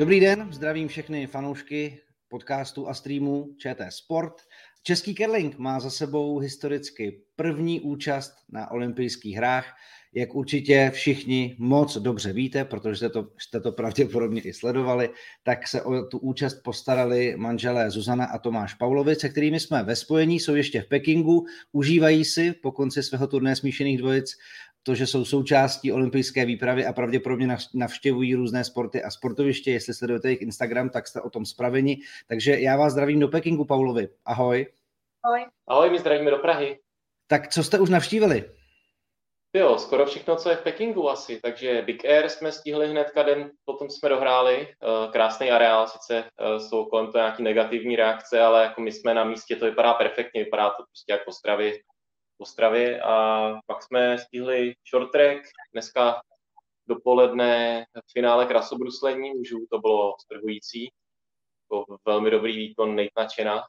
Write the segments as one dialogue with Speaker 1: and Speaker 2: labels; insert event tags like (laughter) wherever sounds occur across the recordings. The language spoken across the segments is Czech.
Speaker 1: Dobrý den, zdravím všechny fanoušky podcastu a streamu ČT Sport. Český curling má za sebou historicky první účast na olympijských hrách. Jak určitě všichni moc dobře víte, protože jste to, jste to pravděpodobně i sledovali, tak se o tu účast postarali manželé Zuzana a Tomáš Pavlovi, se kterými jsme ve spojení, jsou ještě v Pekingu, užívají si po konci svého turné smíšených dvojic to, že jsou součástí olympijské výpravy a pravděpodobně navštěvují různé sporty a sportoviště. Jestli sledujete jejich Instagram, tak jste o tom spraveni. Takže já vás zdravím do Pekingu, Paulovi. Ahoj.
Speaker 2: Ahoj. Ahoj, my zdravíme do Prahy.
Speaker 1: Tak co jste už navštívili?
Speaker 2: Jo, skoro všechno, co je v Pekingu asi, takže Big Air jsme stihli hned den, potom jsme dohráli, uh, krásný areál, sice uh, jsou kolem to nějaký negativní reakce, ale jako my jsme na místě, to vypadá perfektně, vypadá to prostě jako v Ostravě, a pak jsme stihli short track, dneska dopoledne v finále krasobruslení mužů, to bylo strhující, to velmi dobrý výkon, nejtnačena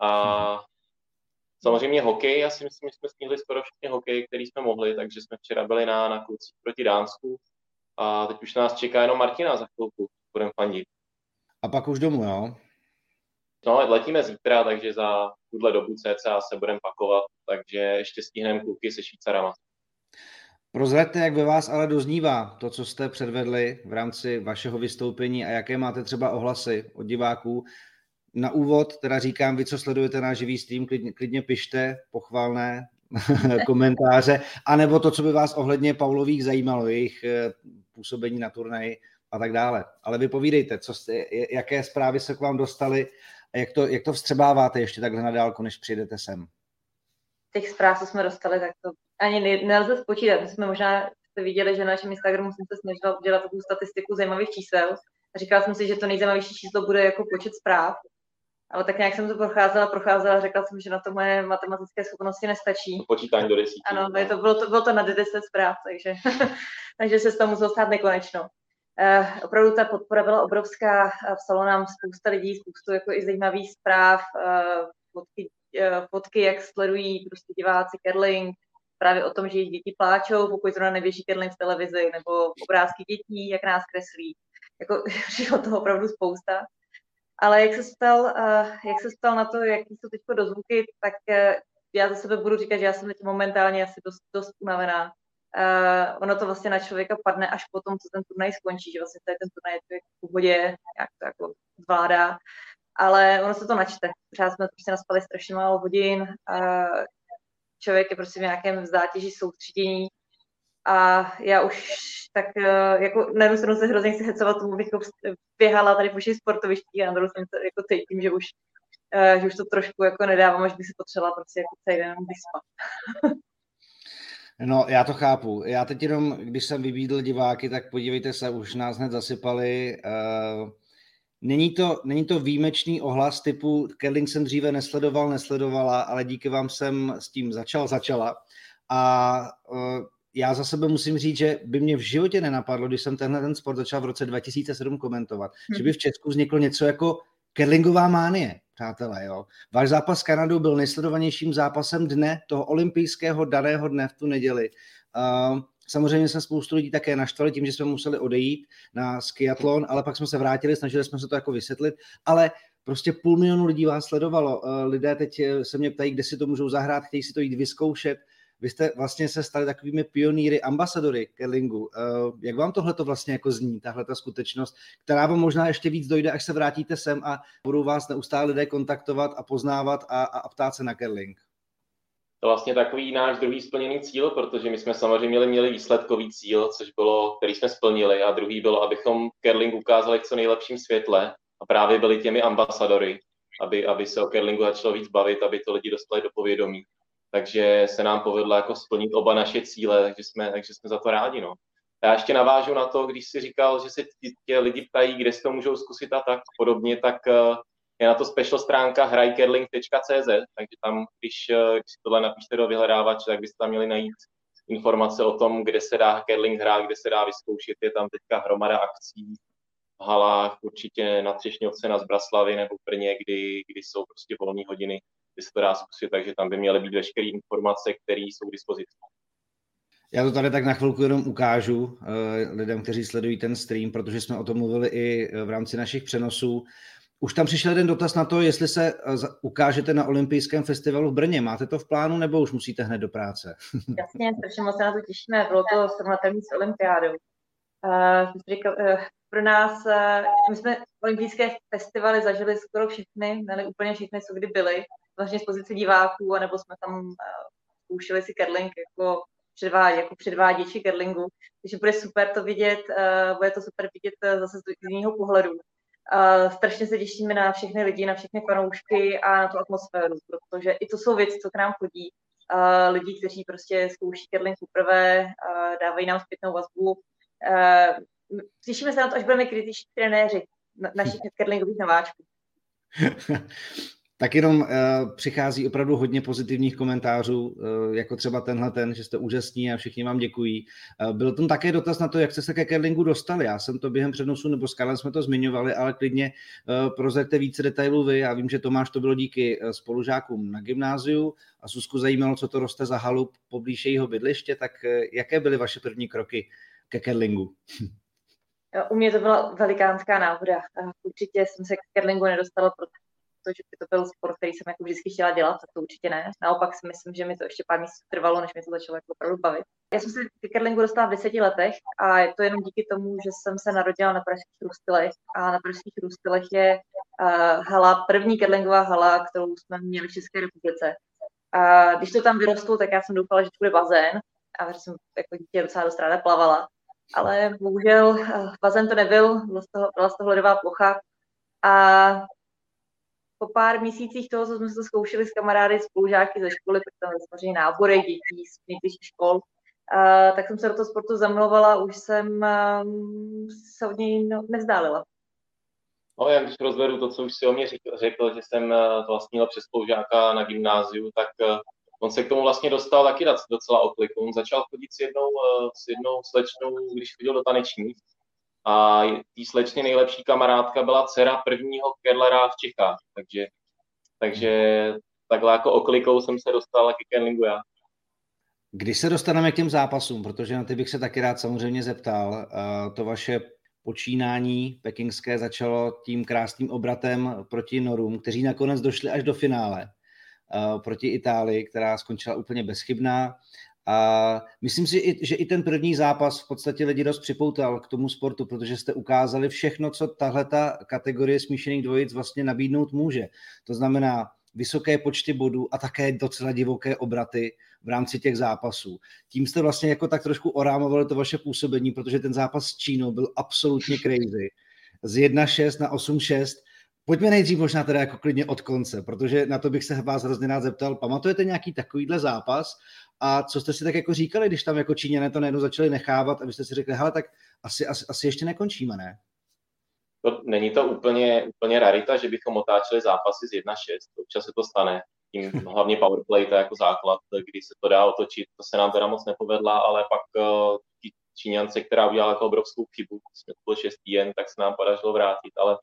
Speaker 2: a Samozřejmě hokej, já si myslím, že jsme stihli skoro všechny hokej, který jsme mohli, takže jsme včera byli na, na klucích proti Dánsku a teď už nás čeká jenom Martina za chvilku, budeme fandit.
Speaker 1: A pak už domů, jo?
Speaker 2: No, letíme zítra, takže za tuhle dobu cca se budeme pakovat, takže ještě stihneme kluky se Švýcarama.
Speaker 1: Prozraďte, jak ve vás ale doznívá to, co jste předvedli v rámci vašeho vystoupení a jaké máte třeba ohlasy od diváků na úvod teda říkám, vy, co sledujete náš živý stream, klidně, klidně pište pochvalné (laughs) komentáře, anebo to, co by vás ohledně Paulových zajímalo, jejich eh, působení na turnaji a tak dále. Ale vy povídejte, co jste, jaké zprávy se k vám dostaly a jak to, jak to vstřebáváte ještě takhle na dálku, než přijdete sem.
Speaker 3: Těch zpráv, co jsme dostali, tak to ani nelze spočítat. My jsme možná jste viděli, že na našem Instagramu jsem se snažila udělat takovou statistiku zajímavých čísel. A říkala jsem si, že to nejzajímavější číslo bude jako počet zpráv, ale tak nějak jsem to procházela, procházela, řekla jsem, že na to moje matematické schopnosti nestačí.
Speaker 2: Počítání do desítky.
Speaker 3: Ano, je to, bylo, to, bylo to na 10 zpráv, takže, (laughs) takže se z toho muselo stát nekonečno. Uh, opravdu ta podpora byla obrovská, psalo nám spousta lidí, spoustu jako i zajímavých zpráv, uh, fotky, fotky, jak sledují prostě diváci Kerling, právě o tom, že jejich děti pláčou, pokud zrovna neběží Kerling v televizi, nebo obrázky dětí, jak nás kreslí. Jako, (laughs) přišlo toho opravdu spousta. Ale jak se stal, uh, jak se stal na to, jaký jsou teď dozvuky, tak já za sebe budu říkat, že já jsem teď momentálně asi dost, dost unavená. Uh, ono to vlastně na člověka padne až po tom, co ten turnaj skončí, že vlastně tady ten turnaj je v pohodě, jak to jako zvládá, ale ono se to načte. Pořád jsme prostě naspali strašně málo hodin, uh, člověk je prostě v nějakém zátěži soustředění a já už tak eh, jako na jednu stranu se hrozně chci hecovat tomu, bych běhala tady po všech sportovištích a na druhou stranu jako cítím, že už, eh, že už to trošku jako nedávám, až bych si potřebovala prostě jako celý den vyspat. (laughs)
Speaker 1: No, já to chápu. Já teď jenom, když jsem vybídl diváky, tak podívejte se, už nás hned zasypali. Uh, není, to, není to výjimečný ohlas typu Kerling jsem dříve nesledoval, nesledovala, ale díky vám jsem s tím začal, začala. A uh, já za sebe musím říct, že by mě v životě nenapadlo, když jsem tenhle ten sport začal v roce 2007 komentovat, hmm. že by v Česku vzniklo něco jako kerlingová mánie, přátelé. Jo. Váš zápas s Kanadou byl nejsledovanějším zápasem dne, toho olympijského daného dne v tu neděli. Uh, Samozřejmě se spoustu lidí také naštvali tím, že jsme museli odejít na skiatlon, ale pak jsme se vrátili, snažili jsme se to jako vysvětlit, ale prostě půl milionu lidí vás sledovalo. Lidé teď se mě ptají, kde si to můžou zahrát, chtějí si to jít vyzkoušet. Vy jste vlastně se stali takovými pionýry, ambasadory Kerlingu. Eh, jak vám tohle to vlastně jako zní, tahle ta skutečnost, která vám možná ještě víc dojde, až se vrátíte sem a budou vás neustále lidé kontaktovat a poznávat a, a, ptát se na Kerling?
Speaker 2: To vlastně takový náš druhý splněný cíl, protože my jsme samozřejmě měli, měli výsledkový cíl, což bylo, který jsme splnili, a druhý bylo, abychom Kerling ukázali v co nejlepším světle a právě byli těmi ambasadory, aby, aby se o Kerlingu začalo víc bavit, aby to lidi dostali do povědomí takže se nám povedlo jako splnit oba naše cíle, takže jsme, takže jsme za to rádi. No. Já ještě navážu na to, když si říkal, že se tě lidi ptají, kde si to můžou zkusit a tak podobně, tak eh, je na to special stránka hrajkerling.cz, takže tam, když, eh, když tohle napíšte do vyhledávače, tak byste tam měli najít informace o tom, kde se dá curling hrát, kde se dá vyzkoušet. Je tam teďka hromada akcí v halách, určitě na Třešňovce, na Zbraslavy nebo v Brně, kdy, kdy jsou prostě volné hodiny kdy se to dá zkusit, takže tam by měly být veškeré informace, které jsou k dispozici.
Speaker 1: Já to tady tak na chvilku jenom ukážu uh, lidem, kteří sledují ten stream, protože jsme o tom mluvili i v rámci našich přenosů. Už tam přišel jeden dotaz na to, jestli se ukážete na olympijském festivalu v Brně. Máte to v plánu nebo už musíte hned do práce? (laughs)
Speaker 3: Jasně, strašně moc se na to těšíme. Bylo to srovnatelné s olympiádou. Uh, pro nás, uh, my jsme olympijské festivaly zažili skoro všechny, ne úplně všechny, co kdy byly, vlastně z pozice diváků, anebo jsme tam uh, zkoušeli si curling jako, předvádě, jako předváděči curlingu. Takže bude super to vidět, uh, bude to super vidět uh, zase z jiného pohledu. Uh, strašně se těšíme na všechny lidi, na všechny fanoušky a na tu atmosféru, protože i to jsou věci, co k nám chodí. Uh, lidi, kteří prostě zkouší curling poprvé, uh, dávají nám zpětnou vazbu. Uh, se na to, až budeme kritičtí trenéři na, našich curlingových nováčků. (laughs)
Speaker 1: tak jenom uh, přichází opravdu hodně pozitivních komentářů, uh, jako třeba tenhle ten, že jste úžasní a všichni vám děkují. Uh, byl tam také dotaz na to, jak jste se ke curlingu dostali. Já jsem to během přednosu, nebo s Karlem jsme to zmiňovali, ale klidně uh, prozraďte více detailů vy. Já vím, že Tomáš to bylo díky uh, spolužákům na gymnáziu a Susku zajímalo, co to roste za halu poblíž jejího bydliště, tak uh, jaké byly vaše první kroky ke curlingu? (laughs)
Speaker 3: U mě to byla velikánská náhoda. Určitě jsem se k curlingu nedostala, to, že by to byl sport, který jsem jako vždycky chtěla dělat, tak to určitě ne. Naopak si myslím, že mi to ještě pár měsíců trvalo, než mi to začalo jako opravdu bavit. Já jsem se ke curlingu dostala v deseti letech a je to jenom díky tomu, že jsem se narodila na Pražských Růstylech a na Pražských Růstylech je uh, hala, první curlingová hala, kterou jsme měli v České republice. A když to tam vyrostlo, tak já jsem doufala, že to bude bazén a že jsem jako dítě docela dost ráda plavala. Ale bohužel uh, bazén to nebyl, byla z toho, byla z toho ledová plocha a po pár měsících toho, co jsme se to zkoušeli s kamarády, spolužáky ze školy, protože tam samozřejmě nábory dětí z nejbližších škol, uh, tak jsem se do toho sportu zamilovala, už jsem um, se od něj no, nevzdálila.
Speaker 2: No, jak když rozvedu to, co už si o mě řekl, řekl že jsem uh, vlastně měl přes spolužáka na gymnáziu, tak uh, on se k tomu vlastně dostal taky docela okliku. On začal chodit s jednou, uh, s jednou slečnou, když chodil do taneční, a tý slečně nejlepší kamarádka byla dcera prvního kerlera v Čechách, takže, takže takhle jako oklikou jsem se dostal ke curlingu já.
Speaker 1: Když se dostaneme k těm zápasům, protože na ty bych se taky rád samozřejmě zeptal, to vaše počínání pekingské začalo tím krásným obratem proti Norům, kteří nakonec došli až do finále proti Itálii, která skončila úplně bezchybná. A myslím si, že i ten první zápas v podstatě lidi dost připoutal k tomu sportu, protože jste ukázali všechno, co tahle ta kategorie smíšených dvojic vlastně nabídnout může. To znamená vysoké počty bodů a také docela divoké obraty v rámci těch zápasů. Tím jste vlastně jako tak trošku orámovali to vaše působení, protože ten zápas s Čínou byl absolutně crazy. Z 1-6 na 8-6 Pojďme nejdřív možná teda jako klidně od konce, protože na to bych se vás hrozně rád zeptal. Pamatujete nějaký takovýhle zápas a co jste si tak jako říkali, když tam jako Číňané to najednou začali nechávat a vy jste si řekli, hele, tak asi, asi, asi ještě nekončíme, ne?
Speaker 2: To, není to úplně, úplně rarita, že bychom otáčeli zápasy z 1-6. Občas se to stane. Tím hlavně powerplay, to je jako základ, kdy se to dá otočit. To se nám teda moc nepovedla, ale pak uh, Číňance, která udělala jako obrovskou chybu, jsme to bylo šestý jen, tak se nám podařilo vrátit, ale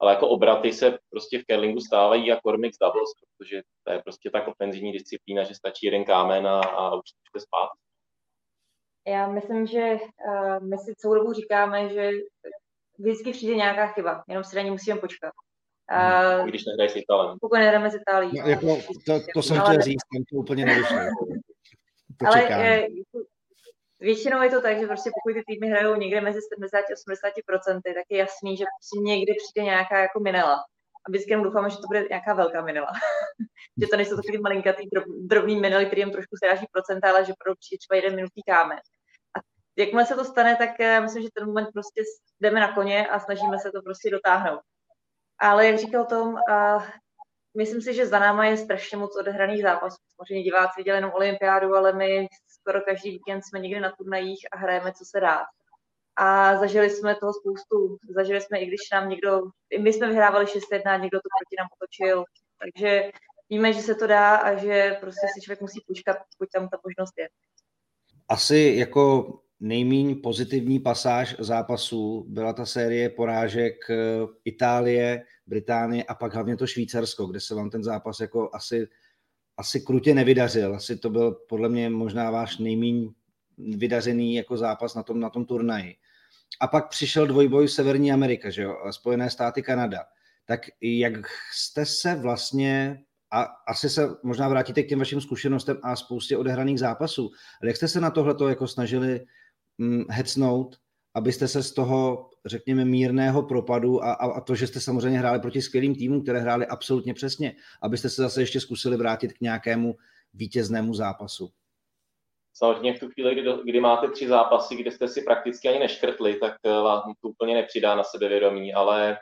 Speaker 2: ale jako obraty se prostě v curlingu stávají jako mix doubles, protože to je prostě tak ofenzivní disciplína, že stačí jeden kámen a, a už jste spát.
Speaker 3: Já myslím, že uh, my si celou dobu říkáme, že vždycky přijde nějaká chyba, jenom si na ní musíme počkat.
Speaker 2: Uh, když nehrají s Italem.
Speaker 3: Pokud nehrajeme s Itálií.
Speaker 1: No, jako, to, to jsem chtěl říct, tam to úplně nevyšlo.
Speaker 3: ale je, Většinou je to tak, že prostě pokud ty týmy hrajou někde mezi 70 a 80 procenty, tak je jasný, že prostě někdy přijde nějaká jako minela. A vždycky jenom doufáme, že to bude nějaká velká minela. (laughs) že to nejsou takový malinkatý drob, drobný minely, který jim trošku sráží procenta, ale že pro přijde třeba jeden minutý kámen. A jakmile se to stane, tak uh, myslím, že ten moment prostě jdeme na koně a snažíme se to prostě dotáhnout. Ale jak říkal Tom, uh, myslím si, že za náma je strašně moc odehraných zápasů. Samozřejmě diváci viděli jenom olympiádu, ale my skoro každý víkend jsme někde na turnajích a hrajeme, co se dá. A zažili jsme toho spoustu. Zažili jsme, i když nám někdo, i my jsme vyhrávali 6-1, někdo to proti nám otočil. Takže víme, že se to dá a že prostě si člověk musí počkat, pokud tam ta možnost je.
Speaker 1: Asi jako nejméně pozitivní pasáž zápasů byla ta série porážek eh, Itálie, Británie a pak hlavně to Švýcarsko, kde se vám ten zápas jako asi asi krutě nevydařil. Asi to byl podle mě možná váš nejmíň vydařený jako zápas na tom, na tom turnaji. A pak přišel dvojboj Severní Amerika, že jo, Spojené státy, Kanada. Tak jak jste se vlastně a asi se možná vrátíte k těm vašim zkušenostem a spoustě odehraných zápasů. Ale jak jste se na tohle jako snažili hm, hecnout, abyste se z toho, řekněme, mírného propadu a, a, a to, že jste samozřejmě hráli proti skvělým týmům, které hráli absolutně přesně, abyste se zase ještě zkusili vrátit k nějakému vítěznému zápasu?
Speaker 2: Samozřejmě v tu chvíli, kdy, kdy máte tři zápasy, kde jste si prakticky ani neškrtli, tak eh, vám to úplně nepřidá na sebevědomí, ale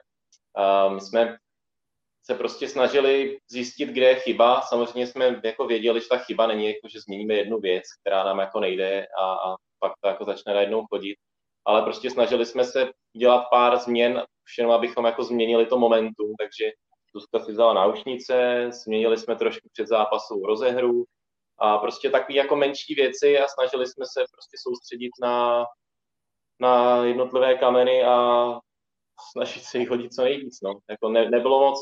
Speaker 2: uh, my jsme se prostě snažili zjistit, kde je chyba. Samozřejmě jsme jako věděli, že ta chyba není jako, že změníme jednu věc, která nám jako nejde a, a pak to jako začne najednou chodit. Ale prostě snažili jsme se dělat pár změn, už abychom jako změnili to momentum, takže Zuzka si vzala náušnice, změnili jsme trošku před zápasou rozehru a prostě takové jako menší věci a snažili jsme se prostě soustředit na, na jednotlivé kameny a snažit se jich hodit co nejvíc. No. Jako ne, nebylo moc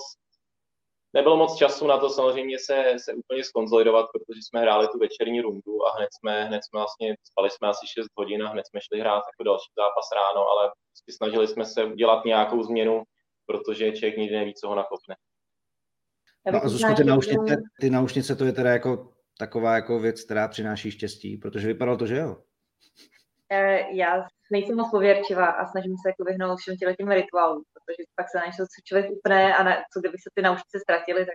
Speaker 2: Nebylo moc času na to samozřejmě se, se úplně skonzolidovat, protože jsme hráli tu večerní rundu a hned jsme, hned jsme vlastně, spali jsme asi 6 hodin a hned jsme šli hrát jako další zápas ráno, ale snažili jsme se udělat nějakou změnu, protože člověk nikdy neví, co ho nakopne.
Speaker 1: No a Zuzko, ty náušnice, ty náušnice, to je teda jako taková jako věc, která přináší štěstí, protože vypadalo to, že jo?
Speaker 3: Eh, já nejsem moc pověrčivá a snažím se jako vyhnout všem těm rituálům, protože pak se na něco člověk upne a na, co kdyby se ty naučnice ztratily, tak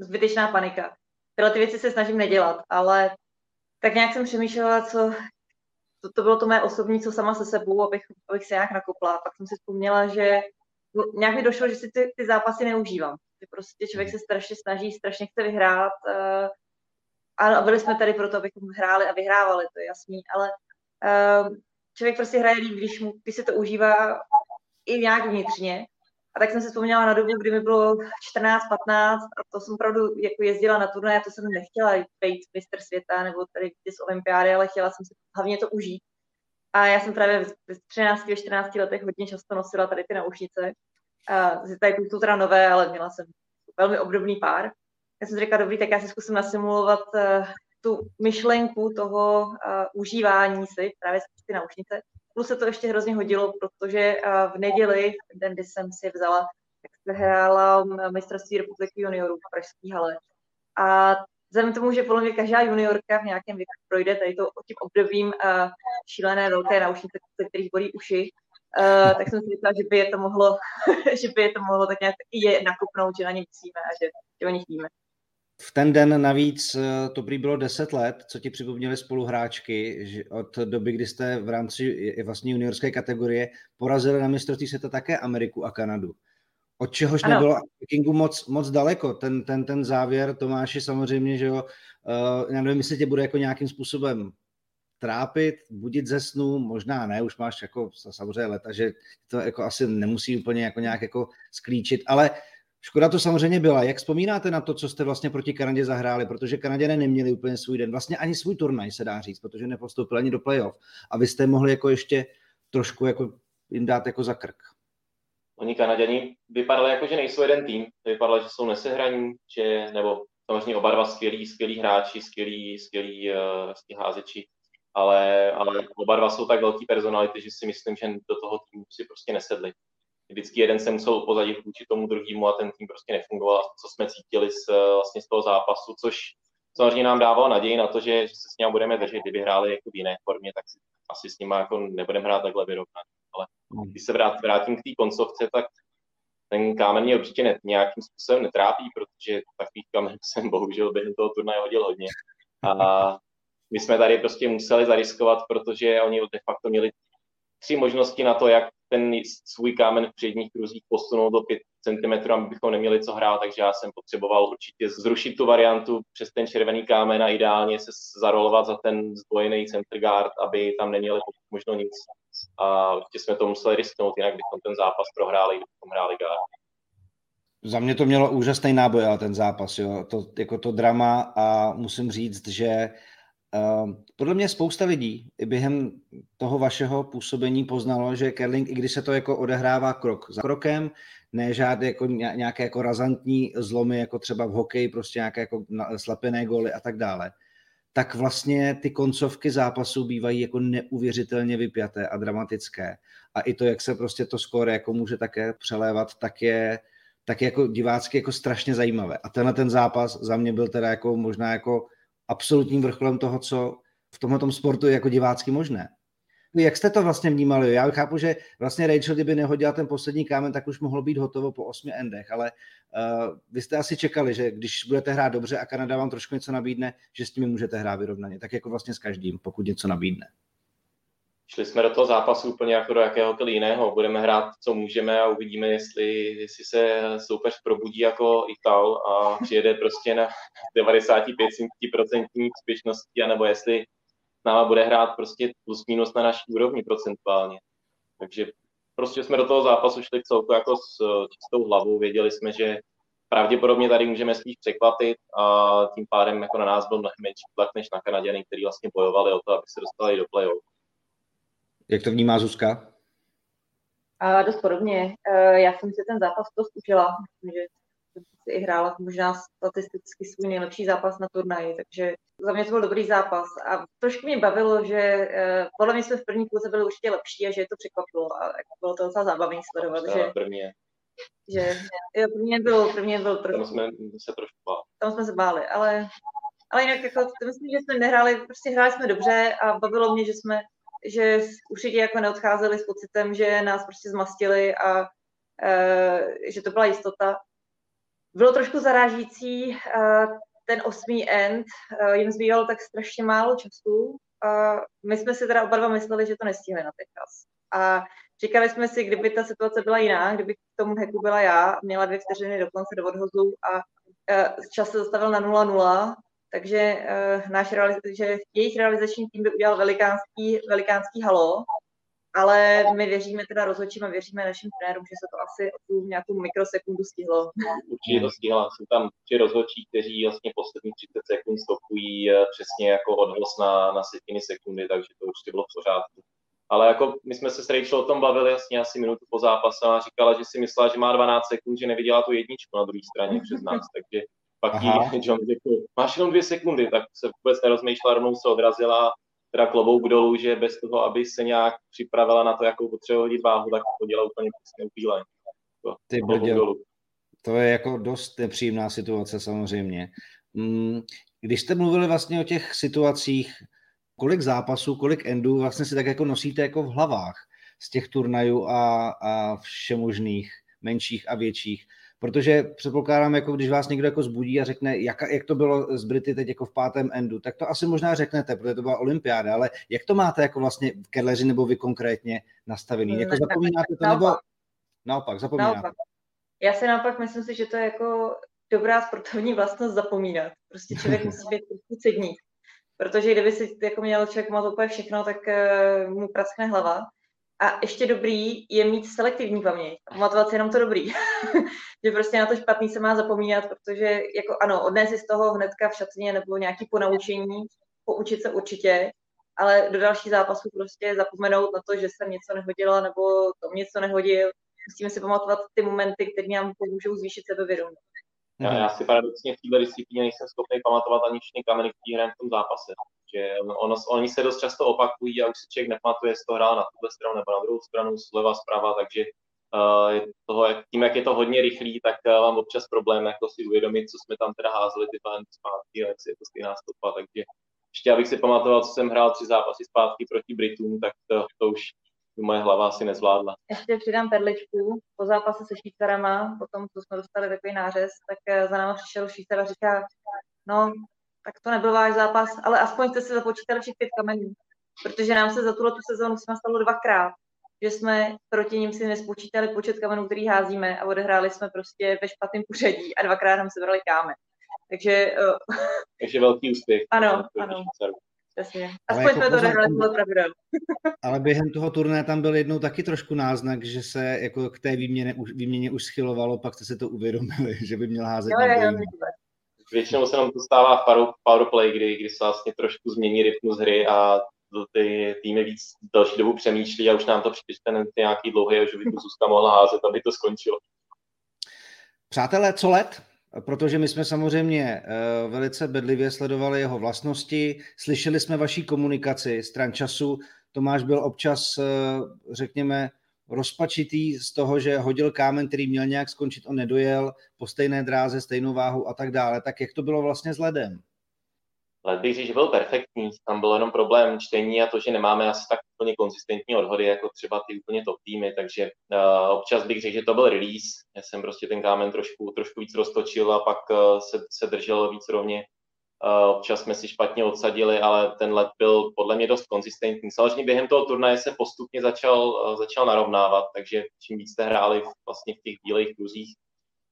Speaker 3: zbytečná panika. Tyhle ty věci se snažím nedělat, ale tak nějak jsem přemýšlela, co to, to bylo to mé osobní, co sama se sebou, abych, abych se nějak nakopla. Pak jsem si vzpomněla, že nějak mi došlo, že si ty, ty zápasy neužívám. Že prostě člověk se strašně snaží, strašně chce vyhrát. Uh, a byli jsme tady proto, abychom hráli a vyhrávali, to je jasný, ale uh, člověk prostě hraje líp, když, mu, když se to užívá i nějak vnitřně. A tak jsem si vzpomněla na dobu, kdy mi bylo 14, 15 a to jsem opravdu jako jezdila na turnaje, to jsem nechtěla být mistr světa nebo tady z olympiády, ale chtěla jsem si hlavně to užít. A já jsem právě v 13, 14 letech hodně často nosila tady ty naušnice. A tady jsou teda nové, ale měla jsem velmi obdobný pár. Já jsem řekla, dobrý, tak já si zkusím nasimulovat uh, tu myšlenku toho uh, užívání si právě z ty naušnice. Plus se to ještě hrozně hodilo, protože uh, v neděli, den, kdy jsem si vzala, tak se hrála mistrovství republiky juniorů v Pražské hale. A vzhledem tomu, že podle mě každá juniorka v nějakém věku projde tady to tím obdobím uh, šílené velké ze kterých bolí uši, uh, tak jsem si říkala, že by je to mohlo, (laughs) že by je to mohlo tak nějak i je nakupnout, že na ně musíme a že, že o nich víme.
Speaker 1: V ten den navíc eh, to prý bylo 10 let, co ti připomněli spoluhráčky, že od doby, kdy jste v rámci vlastně juniorské kategorie porazili na mistrovství světa také Ameriku a Kanadu. Od čehož ano. nebylo Kingu moc, moc daleko. Ten, ten, ten závěr Tomáši samozřejmě, že jo, uh, já nevím, jestli tě bude jako nějakým způsobem trápit, budit ze snu, možná ne, už máš jako samozřejmě leta, že to jako asi nemusí úplně jako nějak jako sklíčit, ale Škoda to samozřejmě byla. Jak vzpomínáte na to, co jste vlastně proti Kanadě zahráli? Protože Kanaděné neměli úplně svůj den, vlastně ani svůj turnaj se dá říct, protože nepostoupili ani do playoff. A vy jste mohli jako ještě trošku jako jim dát jako za krk.
Speaker 2: Oni Kanaděni vypadali jako, že nejsou jeden tým. Vypadalo, že jsou nesehraní, že, nebo samozřejmě oba dva skvělí, skvělí hráči, skvělí, skvělí uh, házeči, ale, ale oba dva jsou tak velký personality, že si myslím, že do toho týmu si prostě nesedli vždycky jeden se musel upozadit vůči tomu druhému a ten tým prostě nefungoval, co jsme cítili z, vlastně z toho zápasu, což samozřejmě nám dávalo naději na to, že, že se s ním budeme držet, kdyby hráli jako v jiné formě, tak si, asi s nimi jako nebudeme hrát takhle vyrovnat. Ale hmm. když se vrát, vrátím k té koncovce, tak ten kámen mě určitě ne, nějakým způsobem netrápí, protože takových kamenů (laughs) jsem bohužel během toho turnaje hodil hodně. A my jsme tady prostě museli zariskovat, protože oni de facto měli tři možnosti na to, jak ten svůj kámen v předních kruzích posunout do 5 cm, abychom neměli co hrát, takže já jsem potřeboval určitě zrušit tu variantu přes ten červený kámen a ideálně se zarolovat za ten zdvojený center guard, aby tam neměli možno nic. A určitě jsme to museli risknout, jinak bychom ten zápas prohráli, kdybychom hráli guard.
Speaker 1: Za mě to mělo úžasný náboj, ale ten zápas, jo. To, jako to drama a musím říct, že podle mě spousta lidí i během toho vašeho působení poznalo, že curling, i když se to jako odehrává krok za krokem, ne žádné jako nějaké jako razantní zlomy, jako třeba v hokeji, prostě nějaké jako slepené góly a tak dále, tak vlastně ty koncovky zápasů bývají jako neuvěřitelně vypjaté a dramatické. A i to, jak se prostě to skóre jako může také přelévat, tak je, tak je jako divácky jako strašně zajímavé. A tenhle ten zápas za mě byl teda jako možná jako absolutním vrcholem toho, co v tomhle sportu je jako divácky možné. Jak jste to vlastně vnímali? Já chápu, že vlastně Rachel, kdyby nehodila ten poslední kámen, tak už mohlo být hotovo po osmi endech, ale uh, vy jste asi čekali, že když budete hrát dobře a Kanada vám trošku něco nabídne, že s tím můžete hrát vyrovnaně, tak jako vlastně s každým, pokud něco nabídne.
Speaker 2: Šli jsme do toho zápasu úplně jako do jakéhokoliv jiného. Budeme hrát, co můžeme a uvidíme, jestli, jestli se soupeř probudí jako Ital a přijede prostě na 95% úspěšnosti, anebo jestli náma bude hrát prostě plus minus na naší úrovni procentuálně. Takže prostě jsme do toho zápasu šli celku jako s čistou hlavou, věděli jsme, že pravděpodobně tady můžeme spíš překvapit a tím pádem jako na nás byl mnohem menší tlak než na Kanaděny, kteří vlastně bojovali o to, aby se dostali do play-off.
Speaker 1: Jak to vnímá Zuzka?
Speaker 3: A dost podobně. E, já jsem si ten zápas dost užila. Myslím, že jsem si i hrála možná statisticky svůj nejlepší zápas na turnaji, takže za mě to byl dobrý zápas. A trošku mě bavilo, že e, podle mě jsme v první půlce byli určitě lepší a že je to překvapilo. A bylo to docela zábavný sledovat. Že,
Speaker 2: první
Speaker 3: že jo, první byl, první byl trošku.
Speaker 2: Tam jsme se trošku báli.
Speaker 3: Tam jsme se báli, ale, ale jinak jako, myslím, že jsme nehráli, prostě hráli jsme dobře a bavilo mě, že jsme že určitě jako neodcházeli s pocitem, že nás prostě zmastili a e, že to byla jistota. Bylo trošku zarážící, e, ten osmý end, e, jim zbývalo tak strašně málo času. A my jsme si teda oba dva mysleli, že to nestihli na Texas. A říkali jsme si, kdyby ta situace byla jiná, kdyby k tomu heku byla já, měla dvě vteřiny do konce do odhozu a čas se zastavil na 0-0, takže uh, náš že jejich realizační tým by udělal velikánský, velikánský halo, ale my věříme teda rozhodčím a věříme našim trenérům, že se to asi o tu nějakou mikrosekundu stihlo.
Speaker 2: Určitě to stihla. Jsou tam tři rozhodčí, kteří vlastně poslední 30 sekund stopují eh, přesně jako odhlas na, na setiny sekundy, takže to určitě bylo v pořádku. Ale jako my jsme se s Rachel o tom bavili jasně asi minutu po zápase a říkala, že si myslela, že má 12 sekund, že neviděla tu jedničku na druhé straně přes nás, takže pak jí (laughs) John řekl, máš jenom dvě sekundy, tak se vůbec nerozmýšlela, rovnou se odrazila, teda klobouk dolů, že bez toho, aby se nějak připravila na to, jakou potřebuje hodit váhu, tak to dělá úplně přesně upíle.
Speaker 1: Ty dolů. to je jako dost nepříjemná situace samozřejmě. Mm, když jste mluvili vlastně o těch situacích, kolik zápasů, kolik endů vlastně si tak jako nosíte jako v hlavách z těch turnajů a, a všemožných, menších a větších, protože předpokládám, jako když vás někdo jako zbudí a řekne, jak, jak to bylo z Brity teď jako v pátém endu, tak to asi možná řeknete, protože to byla olympiáda, ale jak to máte jako vlastně v Kedleři nebo vy konkrétně nastavený? Jako zapomínáte to nebo... Naopak, zapomínáte. Naopak.
Speaker 3: Já si naopak myslím si, že to je jako dobrá sportovní vlastnost zapomínat. Prostě člověk musí být trošku cedník. Protože kdyby si jako měl člověk moc úplně všechno, tak uh, mu praskne hlava. A ještě dobrý je mít selektivní paměť. Pamatovat si jenom to dobrý. (laughs) že prostě na to špatný se má zapomínat, protože jako ano, odnést si z toho hnedka v šatně nebo nějaký ponaučení, poučit se určitě, ale do další zápasu prostě zapomenout na to, že jsem něco nehodila nebo to něco nehodil. Musíme si pamatovat ty momenty, které nám pomůžou zvýšit sebevědomí.
Speaker 2: Já, já si paradoxně v této disciplíně nejsem schopný pamatovat ani všechny kameny, které hrajeme v tom zápase. Že ono, oni se dost často opakují a už si člověk nepamatuje, jestli to hrál na tuhle stranu nebo na druhou stranu, zleva, zprava, takže uh, toho, tím, jak je to hodně rychlý, tak uh, mám občas problém jako si uvědomit, co jsme tam teda házeli ty talenty zpátky, a jak si je to stejná stopa, takže ještě abych si pamatoval, co jsem hrál tři zápasy zpátky proti Britům, tak to, to už moje hlava asi nezvládla.
Speaker 3: Ještě přidám perličku. Po zápase se Švýcarama, po tom, co jsme dostali takový nářez, tak eh, za náma přišel Švýcar a říká, no, tak to nebyl váš zápas, ale aspoň jste si započítali všech pět kamenů. Protože nám se za tuhle tu sezónu jsme stalo dvakrát, že jsme proti ním si nespočítali počet kamenů, který házíme a odehráli jsme prostě ve špatném pořadí a dvakrát nám se vrali kámen. Takže... Uh...
Speaker 2: Takže velký úspěch.
Speaker 3: Ano, ano. Jasně. Aspoň jako jsme to dohrali, bylo pravda.
Speaker 1: Ale během toho turné tam byl jednou taky trošku náznak, že se jako k té výměně, výměně už schylovalo, pak jste se to uvědomili, (laughs) že by měl házet jo, jo, jo,
Speaker 2: Většinou se nám to stává v powerplay, kdy, kdy se vlastně trošku změní rytmus hry a ty týmy víc další dobu přemýšlí a už nám to přijde ten nějaký dlouhý, že by tu Zuzka mohla házet, aby to skončilo.
Speaker 1: Přátelé, co let? protože my jsme samozřejmě uh, velice bedlivě sledovali jeho vlastnosti, slyšeli jsme vaší komunikaci stran času. Tomáš byl občas, uh, řekněme, rozpačitý z toho, že hodil kámen, který měl nějak skončit, on nedojel po stejné dráze, stejnou váhu a tak dále. Tak jak to bylo vlastně s ledem?
Speaker 2: Led bych říct, že byl perfektní. Tam byl jenom problém čtení a to, že nemáme asi tak úplně konzistentní odhody, jako třeba ty úplně top týmy, takže uh, občas bych řekl, že to byl release. Já jsem prostě ten kámen trošku, trošku víc roztočil a pak uh, se, se držel víc rovně. Uh, občas jsme si špatně odsadili, ale ten let byl podle mě dost konzistentní. Samozřejmě během toho turnaje se postupně začal, uh, začal narovnávat, takže čím víc jste hráli vlastně v těch bílých kruzích,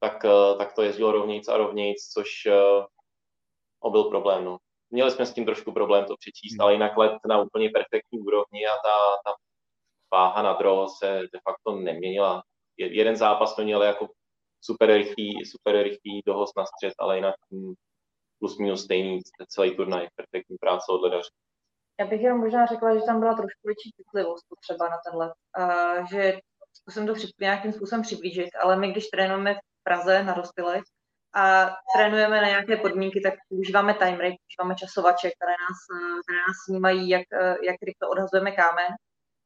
Speaker 2: tak, uh, tak to jezdilo rovnějc a rovnějc, což byl problém. No měli jsme s tím trošku problém to přečíst, ale jinak let na úplně perfektní úrovni a ta, ta váha na draw se de facto neměnila. Jeden zápas jsme měli jako super rychlý, super rychlý dohoz na střed, ale jinak plus minus stejný celý turnaj, perfektní práce od ledaře.
Speaker 3: Já bych jenom možná řekla, že tam byla trošku větší citlivost potřeba na tenhle. A že zkusím to při, nějakým způsobem přiblížit, ale my když trénujeme v Praze na rozpilech, a trénujeme na nějaké podmínky, tak používáme time rate, používáme časovače, které nás, které nás snímají, jak, jak rychle odhazujeme kámen.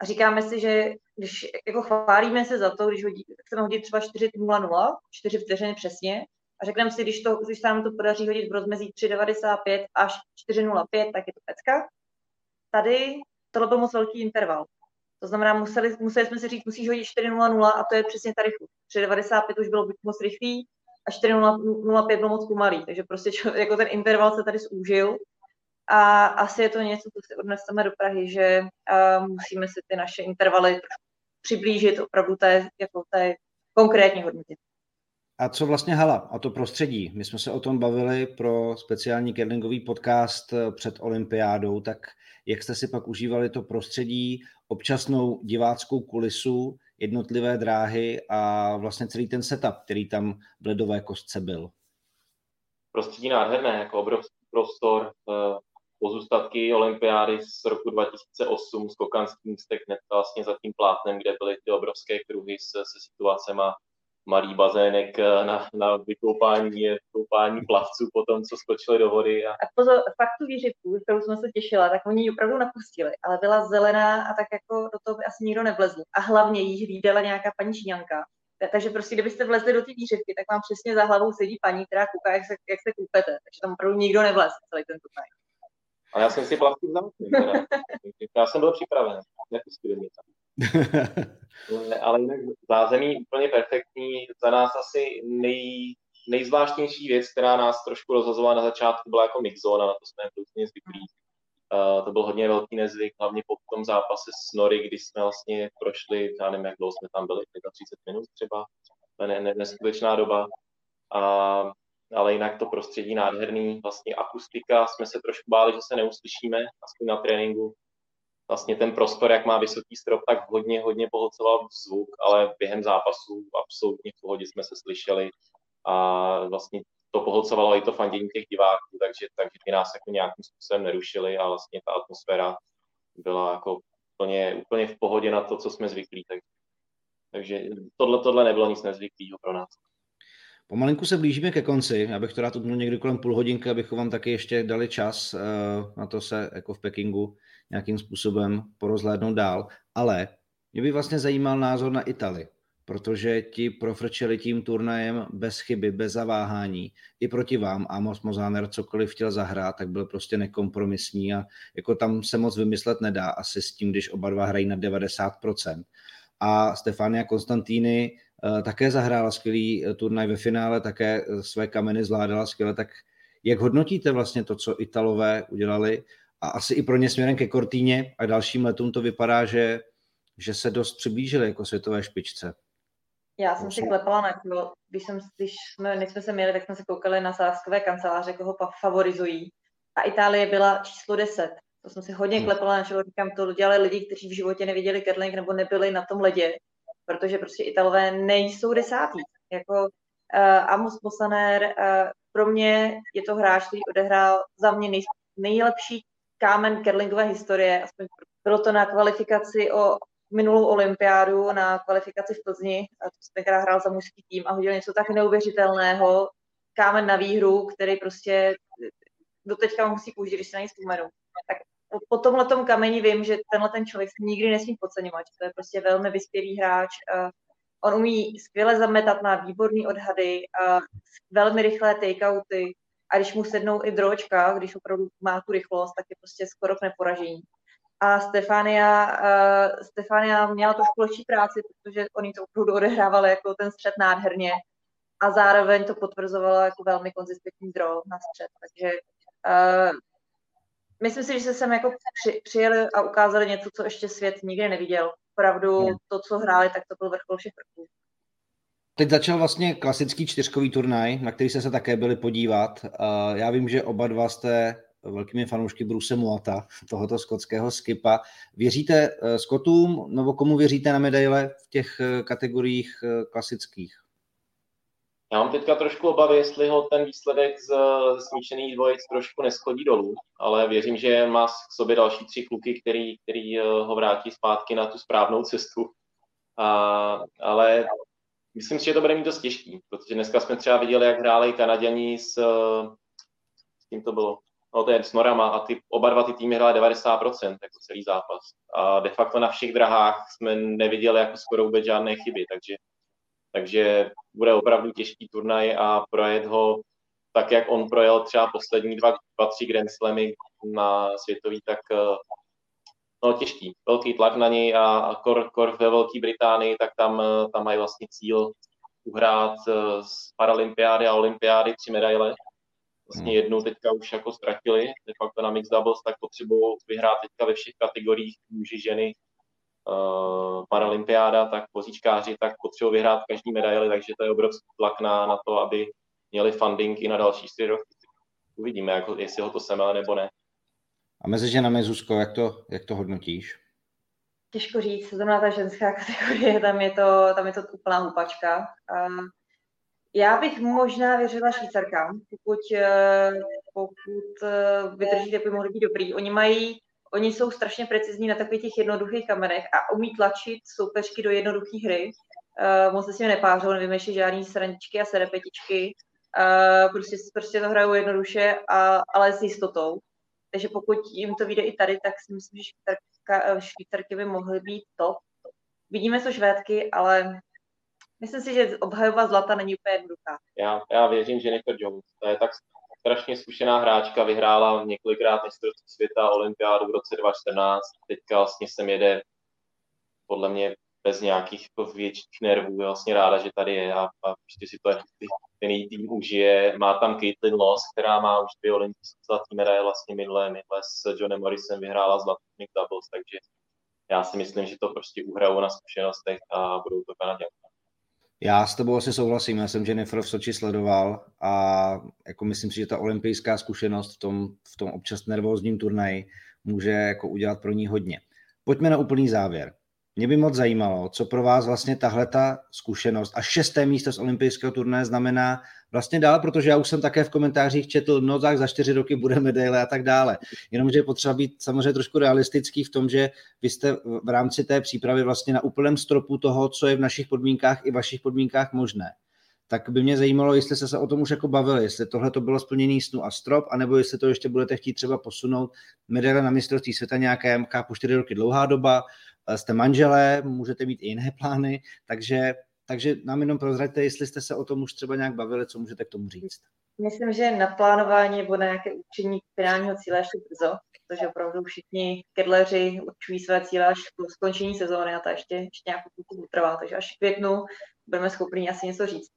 Speaker 3: A říkáme si, že když jako chválíme se za to, když hodí, chceme hodit třeba 4.00, 4 vteřiny přesně, a řekneme si, když, to, když se nám to podaří hodit v rozmezí 3.95 až 4.05, tak je to pecka. Tady tohle byl moc velký interval. To znamená, museli, museli jsme si říct, musíš hodit 4.00 a to je přesně ta rychlost. 3.95 už bylo buď moc rychlý, a 4.05 bylo moc pomalý, takže prostě (laughs) jako ten interval se tady zúžil a asi je to něco, co si odneseme do Prahy, že uh, musíme si ty naše intervaly přiblížit opravdu té, jako té konkrétní hodnotě.
Speaker 1: A co vlastně hala a to prostředí? My jsme se o tom bavili pro speciální curlingový podcast eh, před olympiádou, tak jak jste si pak užívali to prostředí, občasnou diváckou kulisu, jednotlivé dráhy a vlastně celý ten setup, který tam v ledové kostce byl.
Speaker 2: Prostředí nádherné, jako obrovský prostor, eh, pozůstatky olympiády z roku 2008 s Kokanským stek vlastně za tím plátnem, kde byly ty obrovské kruhy se, se situacemi malý bazének eh, na, na vykoupání, vykoupání plavců po tom, co skočili do vody. A,
Speaker 3: a pozor, fakt tu výřivku, kterou jsme se těšila, tak oni ji opravdu napustili, ale byla zelená a tak jako do toho by asi nikdo nevlezl. A hlavně jí hlídala nějaká paní Číňanka. Takže prostě, kdybyste vlezli do té výřivky, tak vám přesně za hlavou sedí paní, která kouká, jak se, jak se koupete. Takže tam opravdu nikdo nevlez celý ten turnaj.
Speaker 2: A já jsem si plavky vzal. (laughs) já jsem byl připraven, jako. (laughs) Ale jinak zázemí úplně perfektní. Za nás asi nej, nejzvláštnější věc, která nás trošku rozhozovala na začátku, byla jako mixzona, na to jsme úplně zvyklí. Uh, to byl hodně velký nezvyk, hlavně po tom zápase s Nory, kdy jsme vlastně prošli, já nevím, jak dlouho jsme tam byli, 35 minut třeba, to je ne, neskutečná doba. A, ale jinak to prostředí nádherný, vlastně akustika, jsme se trošku báli, že se neuslyšíme, aspoň na tréninku, vlastně ten prostor, jak má vysoký strop, tak hodně, hodně pohlcoval zvuk, ale během zápasu absolutně v pohodě jsme se slyšeli a vlastně to pohlcovalo i to fandění těch diváků, takže, takže ty nás jako nějakým způsobem nerušili a vlastně ta atmosféra byla jako úplně, úplně v pohodě na to, co jsme zvyklí. Tak, takže tohle, tohle nebylo nic nezvyklého pro nás.
Speaker 1: Pomalinku se blížíme ke konci. Já bych to rád utnul někdy kolem půl hodinky, abychom vám taky ještě dali čas uh, na to se jako v Pekingu nějakým způsobem porozhlédnout dál. Ale mě by vlastně zajímal názor na Itali, protože ti profrčeli tím turnajem bez chyby, bez zaváhání. I proti vám Amos Mozáner cokoliv chtěl zahrát, tak byl prostě nekompromisní a jako tam se moc vymyslet nedá asi s tím, když oba dva hrají na 90%. A Stefania Konstantíny eh, také zahrála skvělý eh, turnaj ve finále, také eh, své kameny zvládala skvěle, tak jak hodnotíte vlastně to, co Italové udělali a asi i pro ně směrem ke Kortíně a dalším letům to vypadá, že, že se dost přiblížili jako světové špičce.
Speaker 3: Já jsem si klepala na klo, když, jsem, když jsme, než jsme se měli, tak jsme se koukali na sázkové kanceláře, koho favorizují. A Itálie byla číslo 10. To jsem si hodně hmm. klepala na čelo, říkám, to dělali lidi, kteří v životě neviděli curling nebo nebyli na tom ledě, protože prostě Italové nejsou desátý. Jako uh, Amos Mosaner, uh, pro mě je to hráč, který odehrál za mě nej, nejlepší kámen curlingové historie, aspoň bylo to na kvalifikaci o minulou olympiádu, na kvalifikaci v Plzni, a to jsem tenkrát hrál za mužský tým a hodil něco tak neuvěřitelného, kámen na výhru, který prostě do teďka musí použít, když se na něj vzpomenu. Tak po tomhle kameni vím, že tenhle ten člověk se nikdy nesmí podceňovat. To je prostě velmi vyspělý hráč. On umí skvěle zametat, má výborný odhady, velmi rychlé takeouty a když mu sednou i dročka, když opravdu má tu rychlost, tak je prostě skoro k neporažení. A Stefania, uh, Stefania měla trošku lepší práci, protože oni to opravdu odehrávali jako ten střed nádherně a zároveň to potvrzovala jako velmi konzistentní draw na střed. Takže uh, myslím si, že se sem jako při, přijeli a ukázali něco, co ještě svět nikdy neviděl. Opravdu hmm. to, co hráli, tak to byl vrchol všech vrcholů.
Speaker 1: Teď začal vlastně klasický čtyřkový turnaj, na který jste se také byli podívat. Já vím, že oba dva jste velkými fanoušky Bruce Muata, tohoto skotského skipa. Věříte uh, Skotům, nebo komu věříte na medaile v těch uh, kategoriích klasických?
Speaker 2: Já mám teďka trošku obavy, jestli ho ten výsledek z, smíšených dvojic trošku neschodí dolů, ale věřím, že má k sobě další tři kluky, který, který eh, ho vrátí zpátky na tu správnou cestu. A, ale myslím si, že to bude mít dost těžký, protože dneska jsme třeba viděli, jak hráli Kanaděni s, s tím to bylo, no to je s Norama a ty, oba dva ty týmy hráli 90% jako celý zápas. A de facto na všech drahách jsme neviděli jako skoro vůbec žádné chyby, takže takže bude opravdu těžký turnaj a projet ho tak, jak on projel třeba poslední dva, dva tři Grand Slamy na světový, tak eh, no, těžký. Velký tlak na něj a kor, kor ve Velké Británii, tak tam, eh, tam mají vlastně cíl uhrát eh, z paralympiády a olympiády tři medaile. Vlastně hmm. jednu teďka už jako ztratili, de facto na mixed doubles, tak potřebují vyhrát teďka ve všech kategoriích muži, ženy, paralympiáda, tak vozíčkáři tak potřebují vyhrát každý medaili, takže to je obrovský tlak na, na to, aby měli funding i na další čtyři roky. Uvidíme, jako, jestli ho to semele nebo ne.
Speaker 1: A mezi ženami, Zuzko, jak to, jak to hodnotíš?
Speaker 3: Těžko říct, zrovna ta ženská (laughs) kategorie, tam je to, tam je to úplná hlupačka. Uh, já bych možná věřila Švýcarkám, pokud, eh, pokud eh, vydrží, tak by mohli být dobrý. Oni mají oni jsou strašně precizní na takových těch jednoduchých kamenech a umí tlačit soupeřky do jednoduché hry. Uh, moc se s nimi nepářou, nevymýšlí žádný srandičky a serepetičky. Uh, prostě, prostě to hrajou jednoduše, a, ale s jistotou. Takže pokud jim to vyjde i tady, tak si myslím, že eh, švýcarky by mohly být top. Vidíme to švédky, ale myslím si, že obhajoba zlata není úplně jednoduchá.
Speaker 2: Já, já věřím, že Jennifer Jones, to je tak strašně zkušená hráčka, vyhrála několikrát mistrovství světa, olympiádu v roce 2014, teďka vlastně sem jede podle mě bez nějakých jako větších nervů, je vlastně ráda, že tady je a, a prostě si to ten její tým užije. Má tam Caitlin Loss, která má už dvě olympijské zlatý medaile vlastně minulé, minulé s Johnem Morrisem vyhrála zlatý doubles, takže já si myslím, že to prostě uhrajou na zkušenostech a budou to Kanaděnky.
Speaker 1: Já s tebou asi souhlasím, já jsem Jennifer v Soči sledoval a jako myslím si, že ta olympijská zkušenost v tom, v tom občas nervózním turnaji může jako udělat pro ní hodně. Pojďme na úplný závěr. Mě by moc zajímalo, co pro vás vlastně tahle ta zkušenost a šesté místo z olympijského turnaje znamená vlastně dál, protože já už jsem také v komentářích četl, no tak za čtyři roky bude medaile a tak dále. Jenomže je potřeba být samozřejmě trošku realistický v tom, že vy jste v rámci té přípravy vlastně na úplném stropu toho, co je v našich podmínkách i vašich podmínkách možné. Tak by mě zajímalo, jestli jste se o tom už jako bavili, jestli tohle to bylo splněný snu a strop, anebo jestli to ještě budete chtít třeba posunout medaile na mistrovství světa nějaké, kápu čtyři roky dlouhá doba, jste manželé, můžete mít i jiné (laughs) plány, takže, takže nám jenom prozraďte, jestli jste se o tom už třeba nějak bavili, co můžete k tomu říct.
Speaker 3: Myslím, že na plánování nebo na nějaké určení finálního cíle ještě brzo, protože opravdu všichni kedleři určují své cíle až po skončení sezóny a to ještě, ještě nějakou chvilku trvá, takže až v květnu budeme schopni asi něco říct.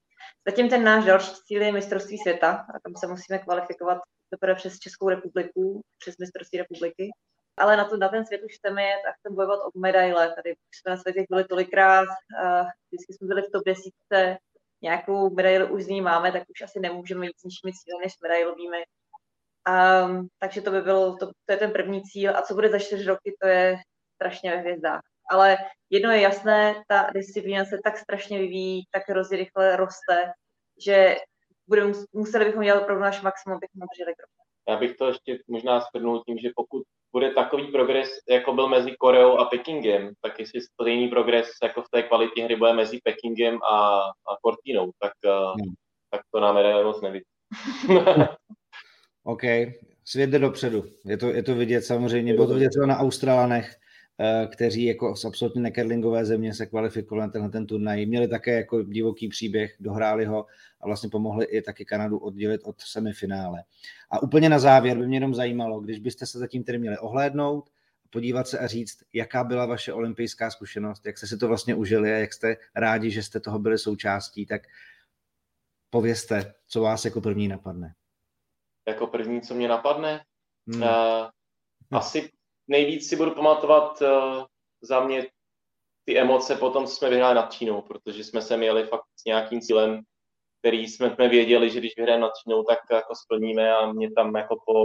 Speaker 3: Zatím ten náš další cíl je mistrovství světa a tam se musíme kvalifikovat teprve přes Českou republiku, přes mistrovství republiky ale na, to, na ten svět už chceme jet a chceme bojovat o medaile. Tady už jsme na světě byli tolikrát, uh, vždycky jsme byli v top desítce, nějakou medaili už z ní máme, tak už asi nemůžeme jít s nižšími cíly než medailovými. Um, takže to by bylo, to, to je ten první cíl. A co bude za čtyři roky, to je strašně ve hvězdách. Ale jedno je jasné, ta disciplína se tak strašně vyvíjí, tak hrozně rychle roste, že budeme, museli bychom dělat opravdu náš maximum, abychom drželi krok.
Speaker 2: Já bych to ještě možná shrnul tím, že pokud bude takový progres, jako byl mezi Koreou a Pekingem, tak jestli stejný progres jako v té kvalitě hry bude mezi Pekingem a, a Cortinou, tak, hmm. tak to nám medaile moc nevidí. (laughs)
Speaker 1: OK, svět jde dopředu. Je to, je to vidět samozřejmě, bylo to vidět třeba na Australanech, eh, kteří jako z absolutně nekerlingové země se kvalifikovali na tenhle ten turnaj. Měli také jako divoký příběh, dohráli ho a vlastně pomohli i taky Kanadu oddělit od semifinále. A úplně na závěr by mě jenom zajímalo, když byste se zatím tedy měli ohlédnout, podívat se a říct, jaká byla vaše olympijská zkušenost, jak jste si to vlastně užili a jak jste rádi, že jste toho byli součástí, tak povězte, co vás jako první napadne.
Speaker 2: Jako první, co mě napadne? Hmm. Uh, asi nejvíc si budu pamatovat uh, za mě ty emoce potom, co jsme vyhráli nad Čínou, protože jsme se měli fakt s nějakým cílem, který jsme věděli, že když vyhrajeme nad Čínou, tak jako splníme a mě tam jako po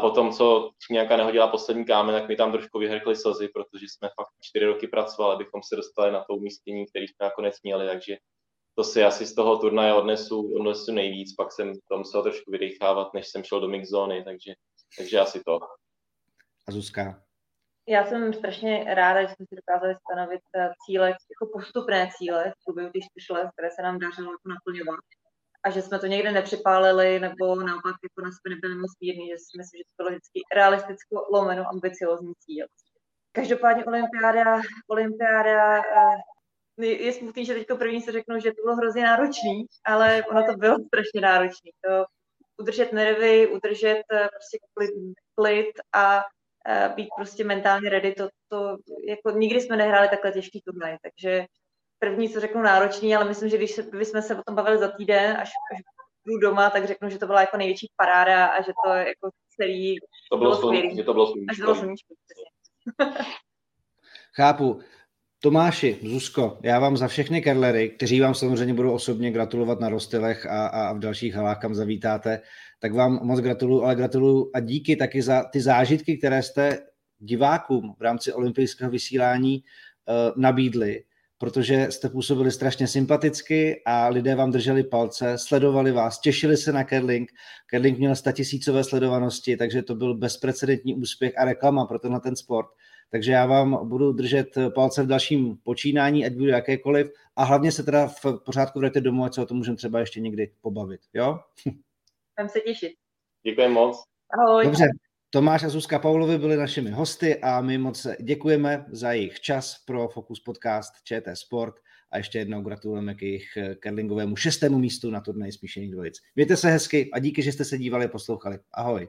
Speaker 2: po tom, co nějaká nehodila poslední kámen, tak mi tam trošku vyhrkly slzy, protože jsme fakt čtyři roky pracovali, abychom se dostali na to umístění, který jsme nakonec měli, takže to si asi z toho turnaje odnesu, odnesu nejvíc, pak jsem to musel trošku vydechávat, než jsem šel do mix zóny, takže, takže asi to.
Speaker 1: A Zuzka?
Speaker 3: Já jsem strašně ráda, že jsme si dokázali stanovit eh, cíle, jako postupné cíle v průběhu těch čtyř let, které se nám dařilo jako naplňovat a že jsme to někde nepřipálili, nebo naopak jako na sebe nebyli moc mírní, že si myslím, že to bylo vždycky realisticko lomeno ambiciozní cíl. Každopádně olympiáda, olympiáda eh, je smutný, že teďko první se řeknu, že to bylo hrozně náročný, ale ono to bylo strašně náročný. To udržet nervy, udržet eh, prostě klid, klid a být prostě mentálně ready, to, to jako nikdy jsme nehráli takhle těžký turnaj, takže první, co řeknu, náročný, ale myslím, že když se, bychom se o tom bavili za týden, až, až budu doma, tak řeknu, že to byla jako největší paráda a že to jako celý
Speaker 2: to bylo, bylo skvělé. Že to bylo
Speaker 3: sluníčko. (laughs)
Speaker 1: Chápu. Tomáši, Zuzko, já vám za všechny kerlery, kteří vám samozřejmě budou osobně gratulovat na Rostylech a, a v dalších halách, kam zavítáte, tak vám moc gratuluju, ale gratuluju a díky taky za ty zážitky, které jste divákům v rámci olympijského vysílání uh, nabídli protože jste působili strašně sympaticky a lidé vám drželi palce, sledovali vás, těšili se na Kerling. Kerling měl statisícové sledovanosti, takže to byl bezprecedentní úspěch a reklama pro tenhle ten sport. Takže já vám budu držet palce v dalším počínání, ať bude jakékoliv, a hlavně se teda v pořádku vrajte domů, ať se o tom můžeme třeba ještě někdy pobavit, jo? (laughs)
Speaker 3: Tam se těšit.
Speaker 2: Děkuji moc.
Speaker 3: Ahoj.
Speaker 1: Dobře, Tomáš a Zuzka Paulovi byli našimi hosty a my moc děkujeme za jejich čas pro Focus Podcast ČT Sport a ještě jednou gratulujeme k jejich curlingovému šestému místu na turnaji smíšených dvojic. Mějte se hezky a díky, že jste se dívali a poslouchali. Ahoj.